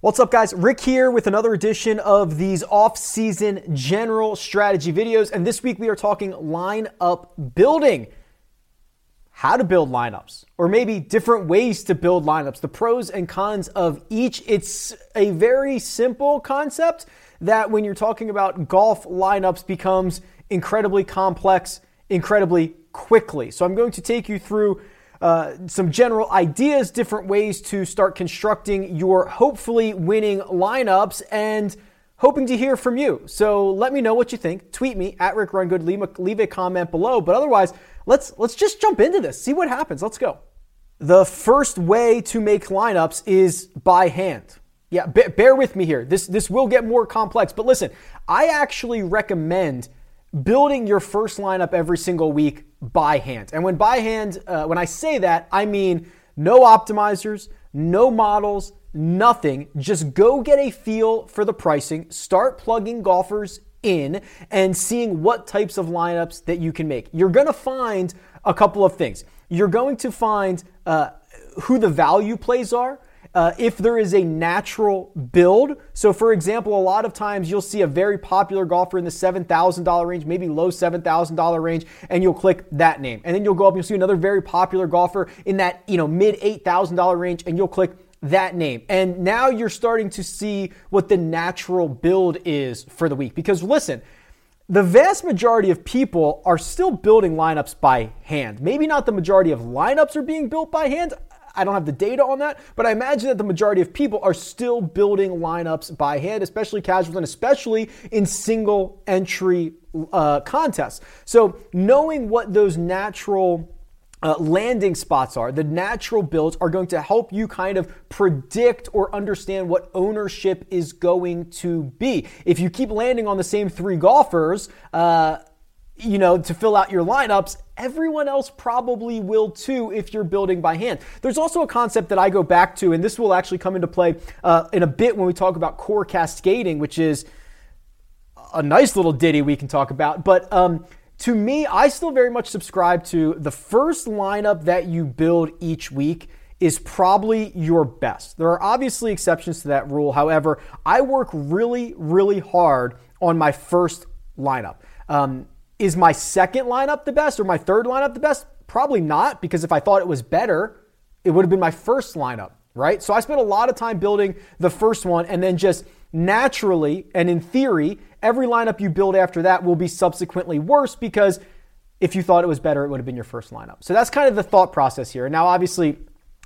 What's up, guys? Rick here with another edition of these off-season general strategy videos. And this week we are talking lineup building. How to build lineups, or maybe different ways to build lineups, the pros and cons of each. It's a very simple concept that when you're talking about golf lineups becomes incredibly complex incredibly quickly. So I'm going to take you through uh, some general ideas, different ways to start constructing your hopefully winning lineups, and hoping to hear from you. So let me know what you think. Tweet me at Rick Rungood. Leave a, leave a comment below. But otherwise, let's let's just jump into this. See what happens. Let's go. The first way to make lineups is by hand. Yeah, bear with me here. This this will get more complex, but listen, I actually recommend building your first lineup every single week by hand. And when by hand, uh, when I say that, I mean no optimizers, no models, nothing. Just go get a feel for the pricing, start plugging golfers in and seeing what types of lineups that you can make. You're going to find a couple of things. You're going to find uh, who the value plays are uh, if there is a natural build. So, for example, a lot of times you'll see a very popular golfer in the $7,000 range, maybe low $7,000 range, and you'll click that name. And then you'll go up and you'll see another very popular golfer in that, you know, mid $8,000 range, and you'll click that name. And now you're starting to see what the natural build is for the week. Because listen, the vast majority of people are still building lineups by hand. Maybe not the majority of lineups are being built by hand. I don't have the data on that, but I imagine that the majority of people are still building lineups by hand, especially casuals and especially in single entry uh, contests. So knowing what those natural uh, landing spots are, the natural builds are going to help you kind of predict or understand what ownership is going to be. If you keep landing on the same three golfers, uh, you know, to fill out your lineups, everyone else probably will too if you're building by hand. There's also a concept that I go back to, and this will actually come into play uh, in a bit when we talk about core cascading, which is a nice little ditty we can talk about. But um, to me, I still very much subscribe to the first lineup that you build each week is probably your best. There are obviously exceptions to that rule. However, I work really, really hard on my first lineup. Um, is my second lineup the best or my third lineup the best? Probably not, because if I thought it was better, it would have been my first lineup, right? So I spent a lot of time building the first one and then just naturally and in theory, every lineup you build after that will be subsequently worse because if you thought it was better, it would have been your first lineup. So that's kind of the thought process here. Now, obviously,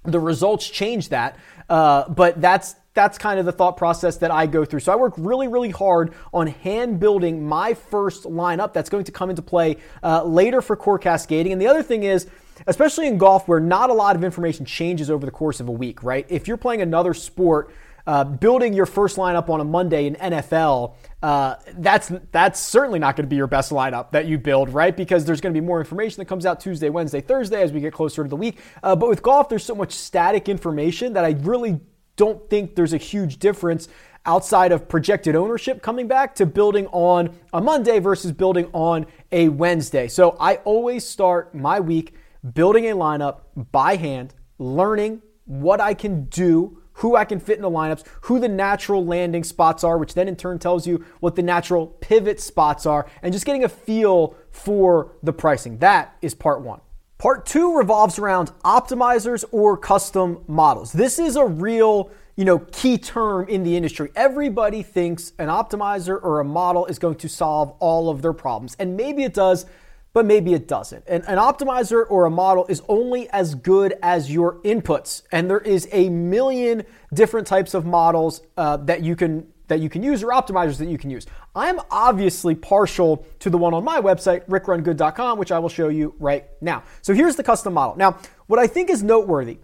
the results change that, uh, but that's that's kind of the thought process that I go through. So I work really, really hard on hand building my first lineup that's going to come into play uh, later for core cascading. And the other thing is, especially in golf where not a lot of information changes over the course of a week, right? If you're playing another sport, uh, building your first lineup on a Monday in NFL, uh, that's that's certainly not going to be your best lineup that you build, right? Because there's going to be more information that comes out Tuesday, Wednesday, Thursday as we get closer to the week. Uh, but with golf, there's so much static information that I really don't think there's a huge difference outside of projected ownership coming back to building on a Monday versus building on a Wednesday. So I always start my week building a lineup by hand, learning what I can do, who I can fit in the lineups, who the natural landing spots are, which then in turn tells you what the natural pivot spots are, and just getting a feel for the pricing. That is part one. Part two revolves around optimizers or custom models. This is a real, you know, key term in the industry. Everybody thinks an optimizer or a model is going to solve all of their problems. And maybe it does, but maybe it doesn't. And an optimizer or a model is only as good as your inputs. And there is a million different types of models uh, that you can that you can use or optimizers that you can use. I'm obviously partial to the one on my website, rickrungood.com, which I will show you right now. So here's the custom model. Now, what I think is noteworthy,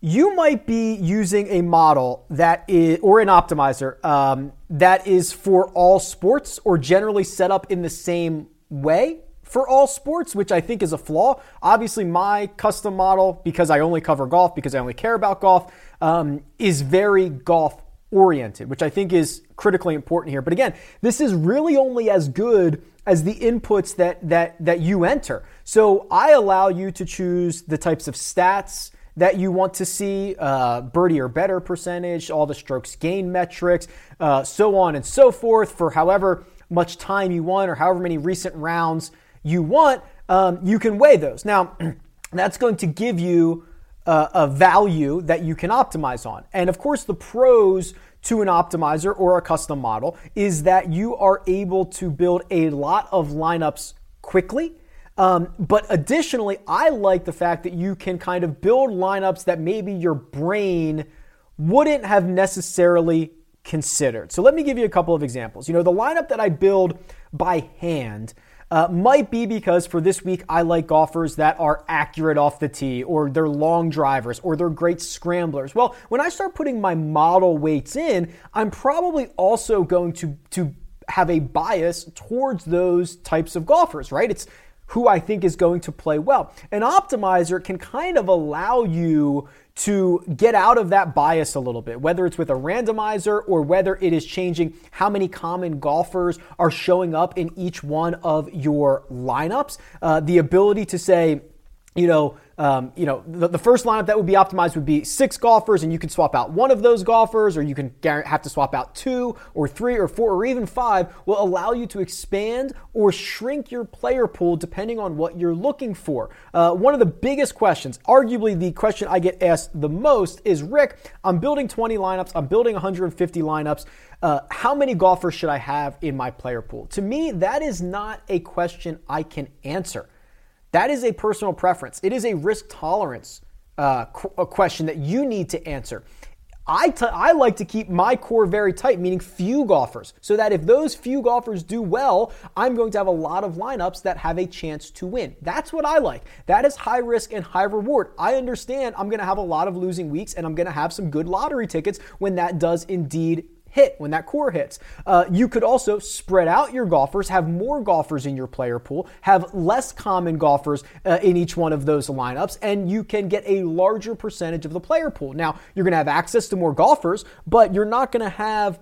you might be using a model that is, or an optimizer um, that is for all sports or generally set up in the same way for all sports, which I think is a flaw. Obviously, my custom model, because I only cover golf, because I only care about golf, um, is very golf oriented, which I think is critically important here. But again, this is really only as good as the inputs that that that you enter. So I allow you to choose the types of stats that you want to see, uh, birdie or better percentage, all the strokes gain metrics, uh, so on and so forth, for however much time you want or however many recent rounds you want, um, you can weigh those. Now, that's going to give you uh, a value that you can optimize on. And of course, the pros to an optimizer or a custom model is that you are able to build a lot of lineups quickly. Um, but additionally, I like the fact that you can kind of build lineups that maybe your brain wouldn't have necessarily considered. So let me give you a couple of examples. You know, the lineup that I build by hand uh, might be because for this week, I like golfers that are accurate off the tee, or they're long drivers, or they're great scramblers. Well, when I start putting my model weights in, I'm probably also going to, to have a bias towards those types of golfers, right? It's who I think is going to play well. An optimizer can kind of allow you to get out of that bias a little bit, whether it's with a randomizer or whether it is changing how many common golfers are showing up in each one of your lineups. Uh, the ability to say, you know, um, you know, the, the, first lineup that would be optimized would be six golfers, and you can swap out one of those golfers, or you can have to swap out two, or three, or four, or even five. Will allow you to expand or shrink your player pool depending on what you're looking for. Uh, one of the biggest questions, arguably the question I get asked the most, is Rick, I'm building 20 lineups, I'm building 150 lineups. Uh, how many golfers should I have in my player pool? To me, that is not a question I can answer. That is a personal preference. It is a risk tolerance uh, qu- a question that you need to answer. I, t- I like to keep my core very tight, meaning few golfers, so that if those few golfers do well, I'm going to have a lot of lineups that have a chance to win. That's what I like. That is high risk and high reward. I understand I'm going to have a lot of losing weeks and I'm going to have some good lottery tickets when that does indeed hit, when that core hits. Uh, you could also spread out your golfers, have more golfers in your player pool, have less common golfers uh, in each one of those lineups, and you can get a larger percentage of the player pool. Now, you're going to have access to more golfers, but you're not going to have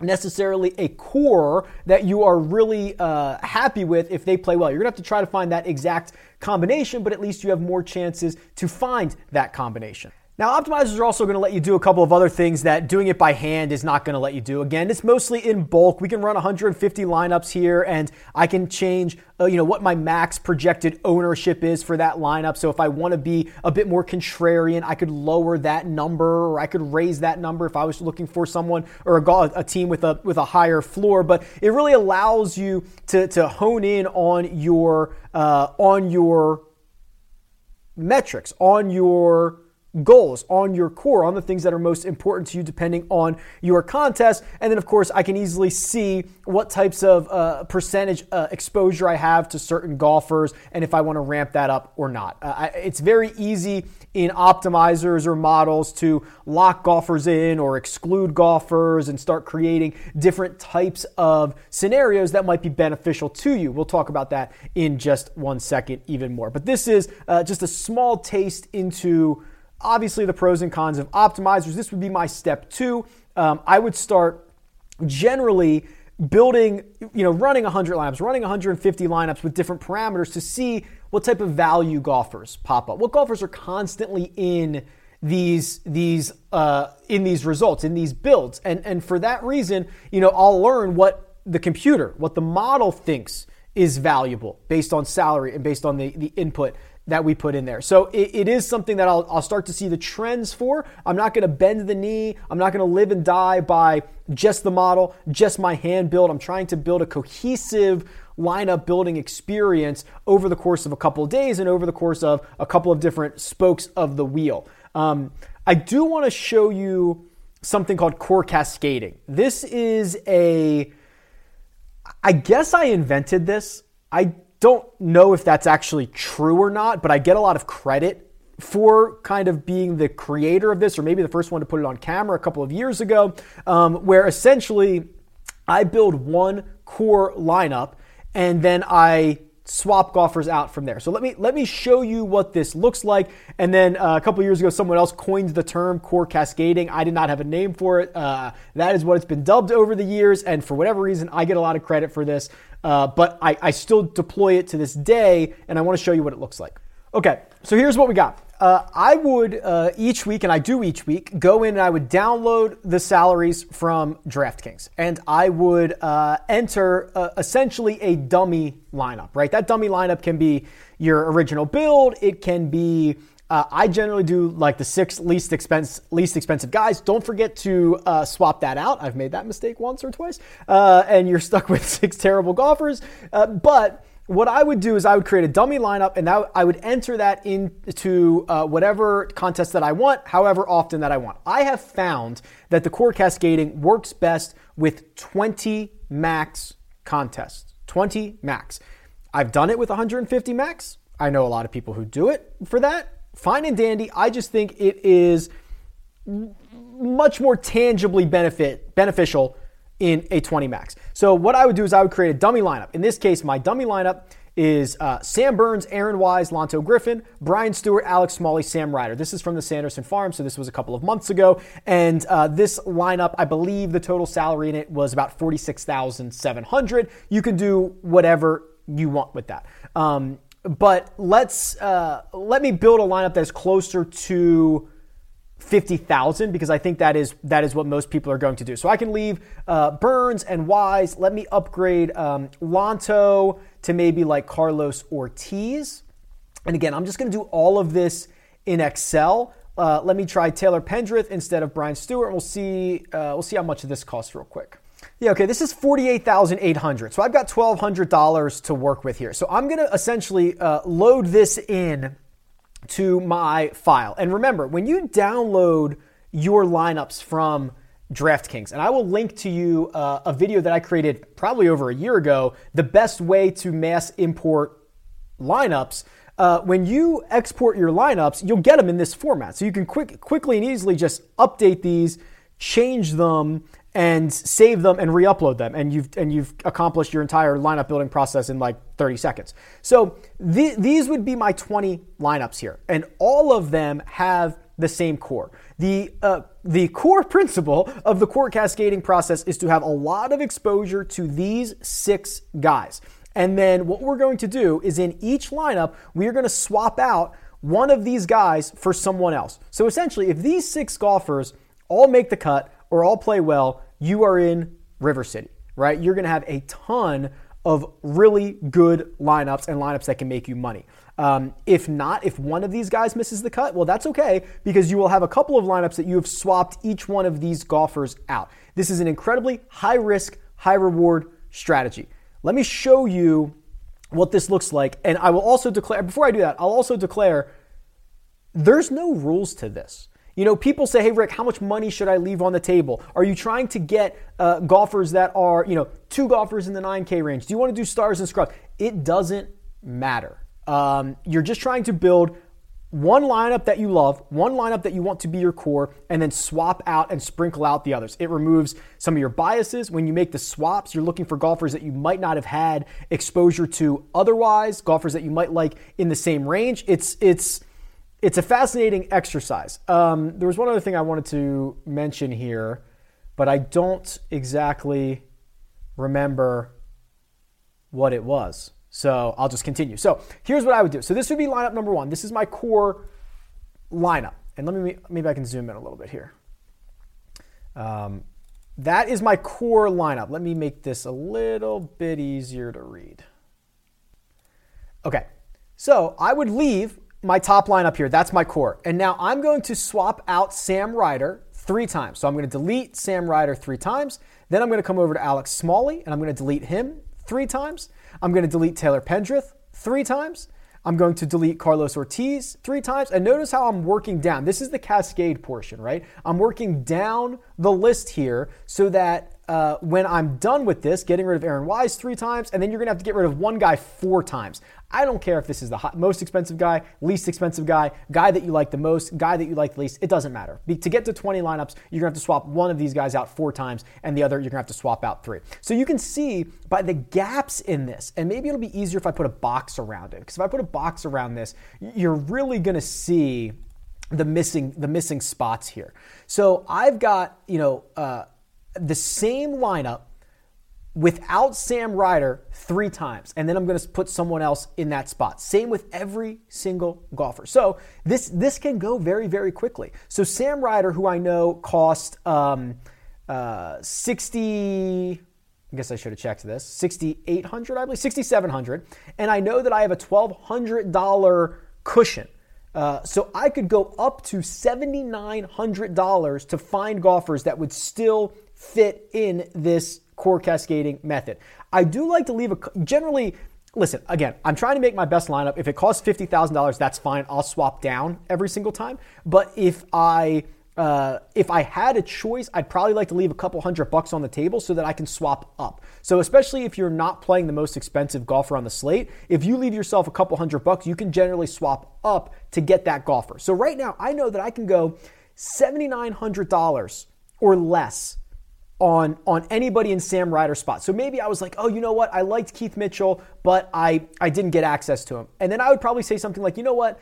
necessarily a core that you are really uh, happy with if they play well. You're going to have to try to find that exact combination, but at least you have more chances to find that combination. Now, optimizers are also going to let you do a couple of other things that doing it by hand is not going to let you do. Again, it's mostly in bulk. We can run 150 lineups here, and I can change, uh, you know, what my max projected ownership is for that lineup. So if I want to be a bit more contrarian, I could lower that number, or I could raise that number if I was looking for someone or a, a team with a with a higher floor. But it really allows you to to hone in on your uh, on your metrics, on your goals on your core, on the things that are most important to you, depending on your contest. And then, of course, I can easily see what types of uh, percentage uh, exposure I have to certain golfers and if I want to ramp that up or not. Uh, it's very easy in optimizers or models to lock golfers in or exclude golfers and start creating different types of scenarios that might be beneficial to you. We'll talk about that in just one second, even more. But this is uh, just a small taste into Obviously, the pros and cons of optimizers. This would be my step two. Um, I would start generally building, you know, running 100 lineups, running 150 lineups with different parameters to see what type of value golfers pop up. What golfers are constantly in these these uh, in these results in these builds, and and for that reason, you know, I'll learn what the computer, what the model thinks is valuable based on salary and based on the, the input that we put in there. So it, it is something that I'll, I'll start to see the trends for. I'm not going to bend the knee. I'm not going to live and die by just the model, just my hand build. I'm trying to build a cohesive lineup building experience over the course of a couple of days and over the course of a couple of different spokes of the wheel. Um, I do want to show you something called core cascading. This is a, I guess I invented this. I don't know if that's actually true or not, but I get a lot of credit for kind of being the creator of this, or maybe the first one to put it on camera a couple of years ago, um, where essentially I build one core lineup and then I swap golfers out from there. So let me let me show you what this looks like. And then uh, a couple years ago, someone else coined the term core cascading. I did not have a name for it. Uh, that is what it's been dubbed over the years, and for whatever reason, I get a lot of credit for this. Uh, but I, I still deploy it to this day, and I want to show you what it looks like. Okay, so here's what we got. Uh, I would uh, each week, and I do each week, go in and I would download the salaries from DraftKings, and I would uh, enter uh, essentially a dummy lineup. Right, that dummy lineup can be your original build. It can be uh, I generally do like the six least expense least expensive guys. Don't forget to uh, swap that out. I've made that mistake once or twice, and you're stuck with six terrible golfers. But what I would do is I would create a dummy lineup, and I would enter that into uh, whatever contest that I want, however often that I want. I have found that the core cascading works best with 20 max contests. 20 max. I've done it with 150 max. I know a lot of people who do it for that fine and dandy. I just think it is much more tangibly benefit beneficial in a 20 max. So what I would do is I would create a dummy lineup. In this case, my dummy lineup is uh, Sam Burns, Aaron Wise, Lanto Griffin, Brian Stuard, Alex Smalley, Sam Ryder. This is from the Sanderson Farm, so this was a couple of months ago. And uh, this lineup, I believe the total salary in it was about 46700 You can do whatever you want with that. Um, but let's uh, let me build a lineup that's closer to 50,000 because I think that is that is what most people are going to do. So I can leave uh, Burns and Wise. Let me upgrade um, Lanto to maybe like Carlos Ortiz. And again, I'm just going to do all of this in Excel. Uh, let me try Taylor Pendrith instead of Brian Stuard. we'll see uh, we'll see how much of this costs real quick. Yeah, okay, this is 48,800. So I've got $1,200 to work with here. So I'm going to essentially uh, load this in to my file. And remember, when you download your lineups from DraftKings, and I will link to you uh, a video that I created probably over a year ago, the best way to mass import lineups. Uh, when you export your lineups, you'll get them in this format. So you can quick, quickly and easily just update these, change them, and save them and re-upload them and you've and you've accomplished your entire lineup building process in like 30 seconds. So th- these would be my 20 lineups here and all of them have the same core. The uh, the core principle of the core cascading process is to have a lot of exposure to these six guys. And then what we're going to do is in each lineup we are going to swap out one of these guys for someone else. So essentially if these six golfers all make the cut or all play well you are in River City, right? You're going to have a ton of really good lineups and lineups that can make you money. Um, if not, if one of these guys misses the cut, well, that's okay because you will have a couple of lineups that you have swapped each one of these golfers out. This is an incredibly high risk, high reward strategy. Let me show you what this looks like. And I will also declare, before I do that, I'll also declare there's no rules to this. You know, people say, hey, Rick, how much money should I leave on the table? Are you trying to get uh, golfers that are, you know, two golfers in the 9K range? Do you want to do stars and scrubs? It doesn't matter. Um, you're just trying to build one lineup that you love, one lineup that you want to be your core, and then swap out and sprinkle out the others. It removes some of your biases. When you make the swaps, you're looking for golfers that you might not have had exposure to otherwise, golfers that you might like in the same range. It's it's it's a fascinating exercise. Um, there was one other thing I wanted to mention here, but I don't exactly remember what it was. So I'll just continue. So here's what I would do. So this would be lineup number one. This is my core lineup. And let me maybe I can zoom in a little bit here. Um, that is my core lineup. Let me make this a little bit easier to read. Okay, so I would leave my top line up here. That's my core. And now I'm going to swap out Sam Ryder three times. So I'm going to delete Sam Ryder three times. Then I'm going to come over to Alex Smalley and I'm going to delete him three times. I'm going to delete Taylor Pendrith three times. I'm going to delete Carlos Ortiz three times. And notice how I'm working down. This is the cascade portion, right? I'm working down the list here so that uh, when I'm done with this, getting rid of Aaron Wise three times, and then you're going to have to get rid of one guy four times. I don't care if this is the hot, most expensive guy, least expensive guy, guy that you like the most, guy that you like the least. It doesn't matter. Be, to get to 20 lineups, you're going to have to swap one of these guys out four times, and the other you're going to have to swap out three. So you can see by the gaps in this, and maybe it'll be easier if I put a box around it. Because if I put a box around this, you're really going to see the missing the missing spots here. So I've got you know. Uh, the same lineup without Sam Ryder three times, and then I'm going to put someone else in that spot. Same with every single golfer. So this this can go very very quickly. So Sam Ryder, who I know cost um, uh, 60. I guess I should have checked this. 6800 I believe, 6700 And I know that I have a $1,200 cushion. Uh, so I could go up to $7,900 to find golfers that would still fit in this core cascading method. I do like to leave a generally. Listen, again, I'm trying to make my best lineup. If it costs $50,000, that's fine. I'll swap down every single time. But if I uh, if I had a choice, I'd probably like to leave a couple hundred bucks on the table so that I can swap up. So, especially if you're not playing the most expensive golfer on the slate, if you leave yourself a couple hundred bucks, you can generally swap up to get that golfer. So, right now, I know that I can go $7,900 or less on on anybody in Sam Ryder's spot. So maybe I was like, oh, you know what? I liked Keith Mitchell, but I I didn't get access to him. And then I would probably say something like, you know what?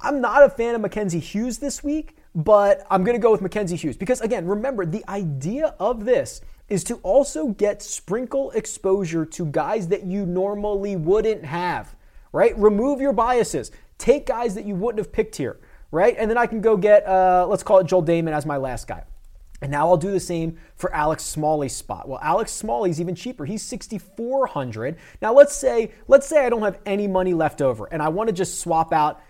I'm not a fan of Mackenzie Hughes this week, but I'm going to go with Mackenzie Hughes because again, remember the idea of this is to also get sprinkle exposure to guys that you normally wouldn't have, right? Remove your biases. Take guys that you wouldn't have picked here, right? And then I can go get, uh, let's call it Joel Dahmen as my last guy. And now I'll do the same for Alex Smalley's spot. Well, Alex Smalley's even cheaper. He's 6400. Now let's say let's say I don't have any money left over and I want to just swap out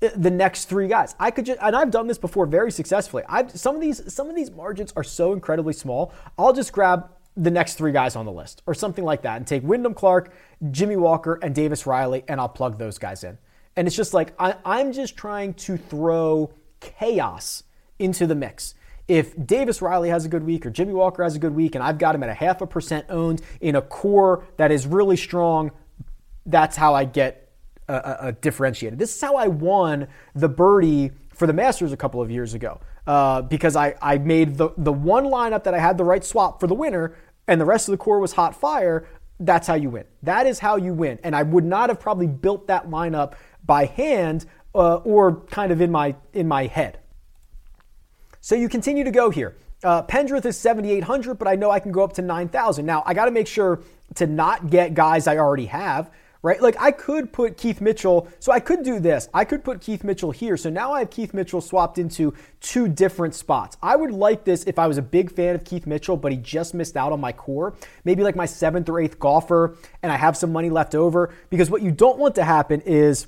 the next three guys. I could just and I've done this before very successfully. I've some of these some of these margins are so incredibly small. I'll just grab the next three guys on the list or something like that and take Wyndham Clark, Jimmy Walker, and Davis Riley and I'll plug those guys in. And it's just like I, I'm just trying to throw chaos into the mix if Davis Riley has a good week or Jimmy Walker has a good week and I've got him at a half a percent owned in a core that is really strong, that's how I get a, a, a differentiated. This is how I won the birdie for the Masters a couple of years ago uh, because I, I made the, the one lineup that I had the right swap for the winner and the rest of the core was hot fire. That's how you win. That is how you win. And I would not have probably built that lineup by hand uh, or kind of in my in my head. So you continue to go here. Uh, Pendrith is 7,800, but I know I can go up to 9,000. Now, I got to make sure to not get guys I already have, right? Like I could put Keith Mitchell, so I could do this. I could put Keith Mitchell here. So now I have Keith Mitchell swapped into two different spots. I would like this if I was a big fan of Keith Mitchell, but he just missed out on my core, maybe like my seventh or eighth golfer, and I have some money left over. Because what you don't want to happen is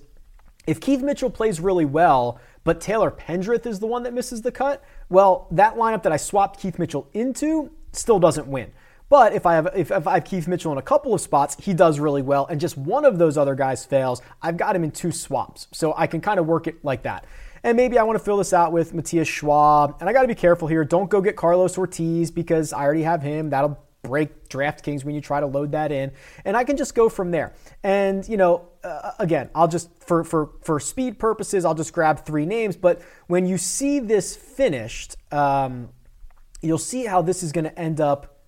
if Keith Mitchell plays really well, but Taylor Pendrith is the one that misses the cut, well, that lineup that I swapped Keith Mitchell into still doesn't win. But if I have if, if, I have Keith Mitchell in a couple of spots, he does really well, and just one of those other guys fails, I've got him in two swaps, so I can kind of work it like that. And maybe I want to fill this out with Matthias Schwab, and I got to be careful here. Don't go get Carlos Ortiz because I already have him. That'll break DraftKings when you try to load that in, and I can just go from there. And you know, uh, again, I'll just for for for speed purposes, I'll just grab three names. But when you see this finished, um, you'll see how this is going to end up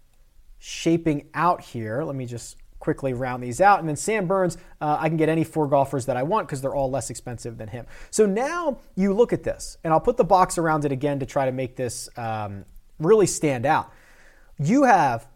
shaping out here. Let me just quickly round these out. And then Sam Burns, uh, I can get any four golfers that I want because they're all less expensive than him. So now you look at this, and I'll put the box around it again to try to make this um, really stand out. You have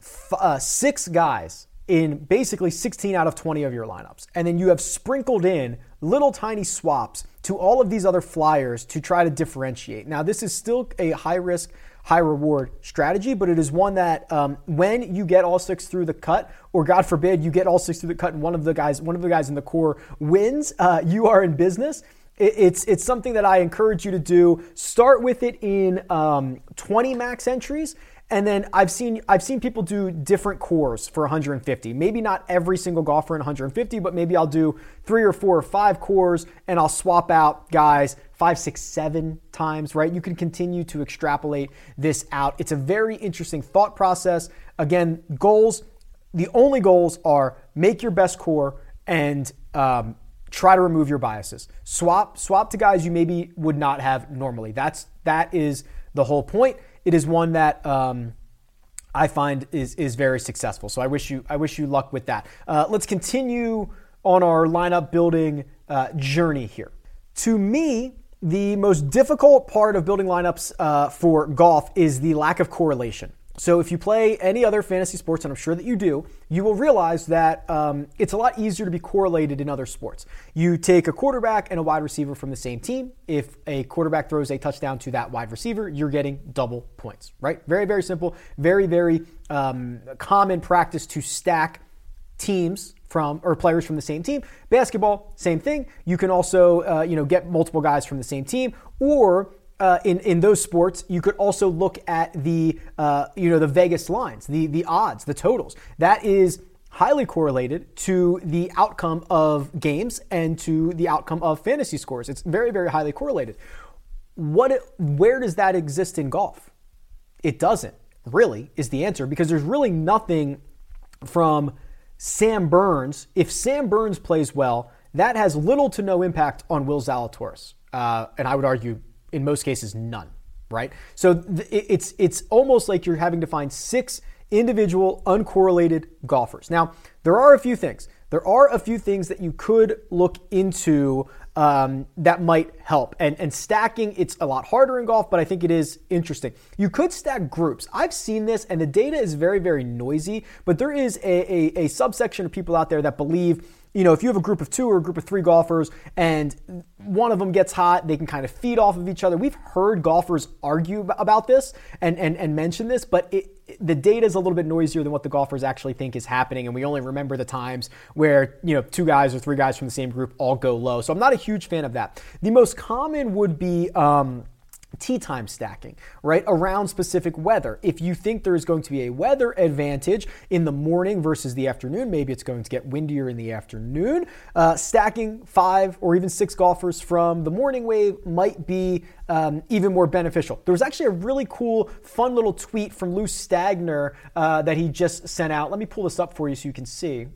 f- uh, six guys in basically 16 out of 20 of your lineups. And then you have sprinkled in little tiny swaps to all of these other flyers to try to differentiate. Now, this is still a high risk, high reward strategy, but it is one that um, when you get all six through the cut, or God forbid you get all six through the cut and one of the guys, one of the guys in the core wins, uh, you are in business. It's it's something that I encourage you to do. Start with it in um, 20 max entries, and then I've seen I've seen people do different cores for 150. Maybe not every single golfer in 150, but maybe I'll do three or four or five cores and I'll swap out guys five, six, seven times, right? You can continue to extrapolate this out. It's a very interesting thought process. Again, goals, the only goals are make your best core and um, try to remove your biases. Swap, swap to guys you maybe would not have normally. That's that is the whole point it is one that um, I find is is very successful. So I wish you I wish you luck with that. Uh, let's continue on our lineup building uh, journey here. To me, the most difficult part of building lineups uh, for golf is the lack of correlation. So if you play any other fantasy sports, and I'm sure that you do, you will realize that um, it's a lot easier to be correlated in other sports. You take a quarterback and a wide receiver from the same team. If a quarterback throws a touchdown to that wide receiver, you're getting double points, right? Very, very simple. Very, very um, common practice to stack teams from or players from the same team. Basketball, same thing. You can also uh, you know get multiple guys from the same team, or uh, in in those sports, you could also look at the uh, you know the Vegas lines, the the odds, the totals. That is highly correlated to the outcome of games and to the outcome of fantasy scores. It's very very highly correlated. What where does that exist in golf? It doesn't really is the answer because there's really nothing from Sam Burns. If Sam Burns plays well, that has little to no impact on Will Zalatoris, uh, and I would argue in most cases none. Right. So th- it's it's almost like you're having to find six individual uncorrelated golfers. Now there are a few things. There are a few things that you could look into um, that might help. And, and stacking, it's a lot harder in golf, but I think it is interesting. You could stack groups. I've seen this, and the data is very, very noisy, but there is a, a, a subsection of people out there that believe you know, if you have a group of two or a group of three golfers and one of them gets hot, they can kind of feed off of each other. We've heard golfers argue about this and, and, and mention this, but it, the data is a little bit noisier than what the golfers actually think is happening. And we only remember the times where, you know, two guys or three guys from the same group all go low. So I'm not a huge fan of that. The most common would be, um, tee time stacking, right? Around specific weather. If you think there is going to be a weather advantage in the morning versus the afternoon, maybe it's going to get windier in the afternoon, uh, stacking five or even six golfers from the morning wave might be um, even more beneficial. There was actually a really cool, fun little tweet from Lou Stagner uh, that he just sent out. Let me pull this up for you so you can see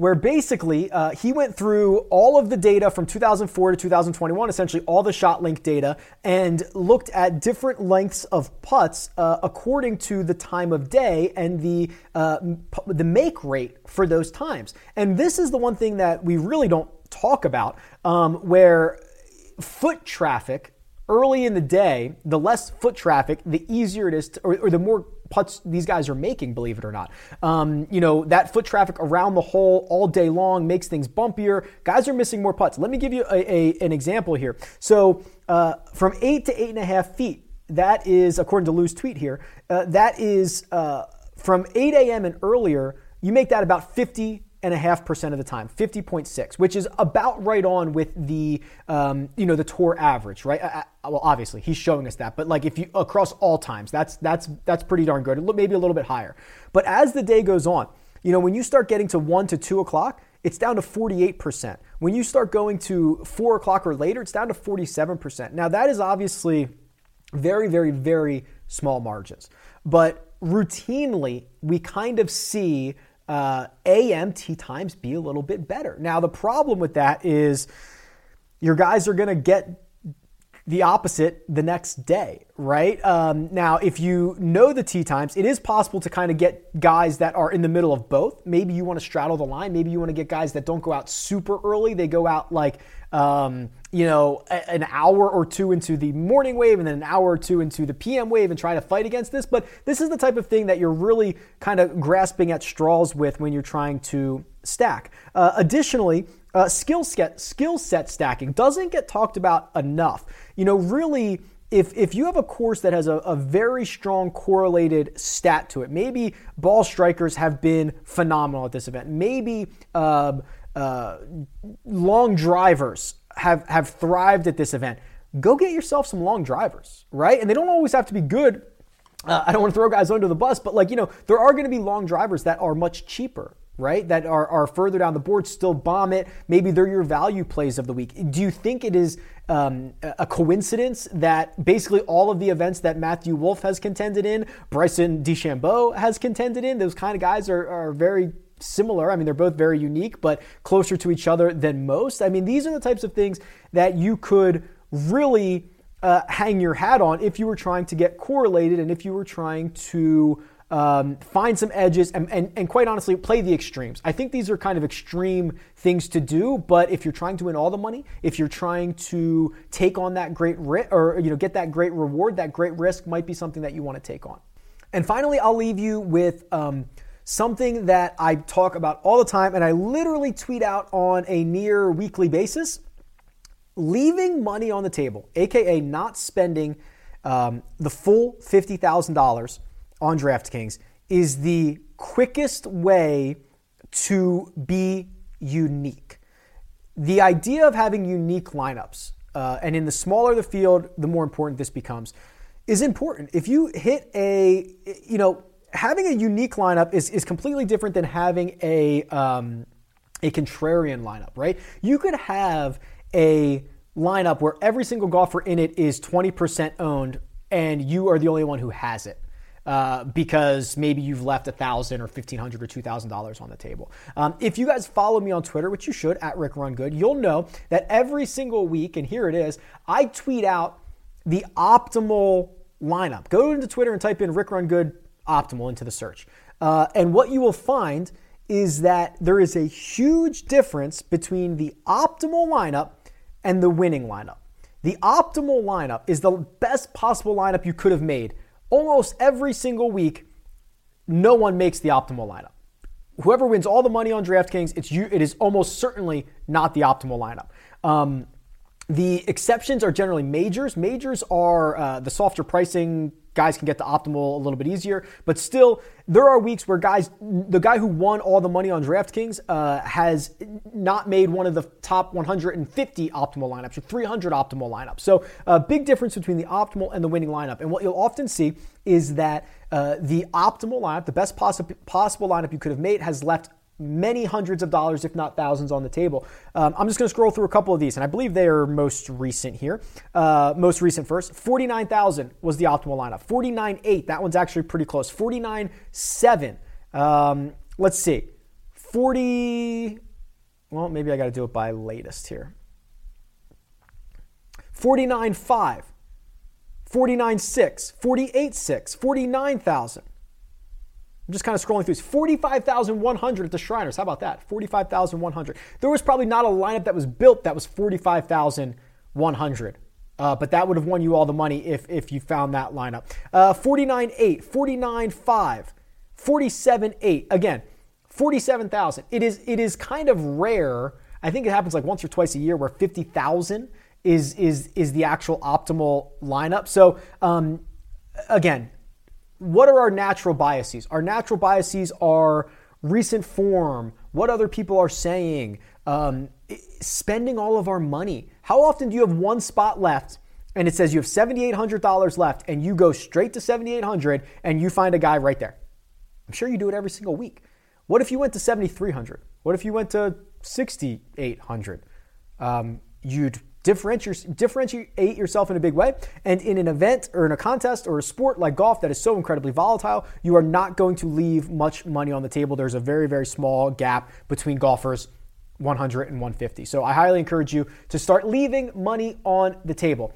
where basically uh, he went through all of the data from 2004 to 2021, essentially all the ShotLink data, and looked at different lengths of putts uh, according to the time of day and the uh, the make rate for those times. And this is the one thing that we really don't talk about, um, where foot traffic early in the day, the less foot traffic, the easier it is, to, or, or the more putts these guys are making, believe it or not. Um, you know, that foot traffic around the hole all day long makes things bumpier. Guys are missing more putts. Let me give you a, a, an example here. So, uh, from eight to eight and a half feet, that is, according to Lou's tweet here, uh, that is uh, from 8 a.m. and earlier, you make that about 50 and a half percent of the time, 50.6, which is about right on with the um, you know the tour average, right? I, I, well, obviously he's showing us that, but like if you across all times, that's that's that's pretty darn good. Maybe a little bit higher, but as the day goes on, you know when you start getting to one to two o'clock, it's down to 48%. When you start going to four o'clock or later, it's down to 47%. Now that is obviously very, very, very small margins, but routinely we kind of see uh, AM times be a little bit better. Now, the problem with that is your guys are going to get the opposite the next day, right? Um, now, if you know the tee times, it is possible to kind of get guys that are in the middle of both. Maybe you want to straddle the line. Maybe you want to get guys that don't go out super early. They go out like um, you know, an hour or two into the morning wave and then an hour or two into the PM wave and try to fight against this. But this is the type of thing that you're really kind of grasping at straws with when you're trying to stack. Uh, additionally, uh, skill set skill set stacking doesn't get talked about enough. You know, really. If, if you have a course that has a, a very strong correlated stat to it, maybe ball strikers have been phenomenal at this event. Maybe uh, uh, long drivers have have thrived at this event. Go get yourself some long drivers, right? And they don't always have to be good. Uh, I don't want to throw guys under the bus, but like you know, there are going to be long drivers that are much cheaper right? That are, are further down the board, still bomb it. Maybe they're your value plays of the week. Do you think it is um, a coincidence that basically all of the events that Matthew Wolff has contended in, Bryson DeChambeau has contended in, those kind of guys are, are very similar. I mean, they're both very unique, but closer to each other than most. I mean, these are the types of things that you could really uh, hang your hat on if you were trying to get correlated and if you were trying to um, find some edges, and, and, and quite honestly, play the extremes. I think these are kind of extreme things to do, but if you're trying to win all the money, if you're trying to take on that great risk or you know get that great reward, that great risk might be something that you want to take on. And finally, I'll leave you with um, something that I talk about all the time, and I literally tweet out on a near weekly basis. Leaving money on the table, aka not spending um, the full fifty thousand dollars on DraftKings is the quickest way to be unique. The idea of having unique lineups, uh, and in the smaller the field, the more important this becomes, is important. If you hit a, you know, having a unique lineup is, is completely different than having a, um, a contrarian lineup, right? You could have a lineup where every single golfer in it is 20% owned and you are the only one who has it. Uh, because maybe you've left a thousand or fifteen hundred or two thousand dollars on the table. Um, if you guys follow me on Twitter, which you should at Rick Run Good, you'll know that every single week, and here it is, I tweet out the optimal lineup. Go into Twitter and type in Rick Run Good optimal into the search, uh, and what you will find is that there is a huge difference between the optimal lineup and the winning lineup. The optimal lineup is the best possible lineup you could have made almost every single week, no one makes the optimal lineup. Whoever wins all the money on DraftKings, it's you, it is almost certainly not the optimal lineup. Um, the exceptions are generally majors. Majors are uh, the softer pricing guys can get the optimal a little bit easier. But still, there are weeks where guys, the guy who won all the money on DraftKings uh, has not made one of the top 150 optimal lineups or 300 optimal lineups. So, a uh, big difference between the optimal and the winning lineup. And what you'll often see is that uh, the optimal lineup, the best possi- possible lineup you could have made, has left many hundreds of dollars, if not thousands, on the table. Um, I'm just going to scroll through a couple of these, and I believe they are most recent here. Uh, most recent first, 49,000 was the optimal lineup. 49.8, that one's actually pretty close. 49.7. Um, let's see. 40. Well, maybe I got to do it by latest here. 49.5. 49.6. 48.6. 49,000. I'm just kind of scrolling through. It's 45,100 at the Shriners. How about that? 45,100. There was probably not a lineup that was built that was 45,100. Uh, but that would have won you all the money if, if you found that lineup. Uh, 49.8, 49.5, 47.8. Again, 47,000. It is, it is kind of rare. I think it happens like once or twice a year where 50,000 is, is, is the actual optimal lineup. So, um, again, what are our natural biases? Our natural biases are recent form, what other people are saying, um, spending all of our money. How often do you have one spot left and it says you have $7,800 left and you go straight to 7,800 and you find a guy right there? I'm sure you do it every single week. What if you went to 7,300? What if you went to 6,800? Um, you'd differentiate, differentiate yourself in a big way. And in an event or in a contest or a sport like golf that is so incredibly volatile, you are not going to leave much money on the table. There's a very, very small gap between golfers 100 and 150. So I highly encourage you to start leaving money on the table.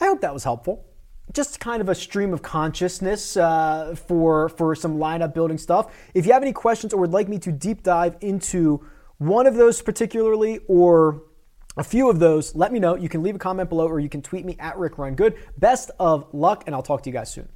I hope that was helpful. Just kind of a stream of consciousness uh, for for some lineup building stuff. If you have any questions or would like me to deep dive into one of those particularly, or a few of those, let me know. You can leave a comment below or you can tweet me at Rick Run Good. Best of luck, and I'll talk to you guys soon.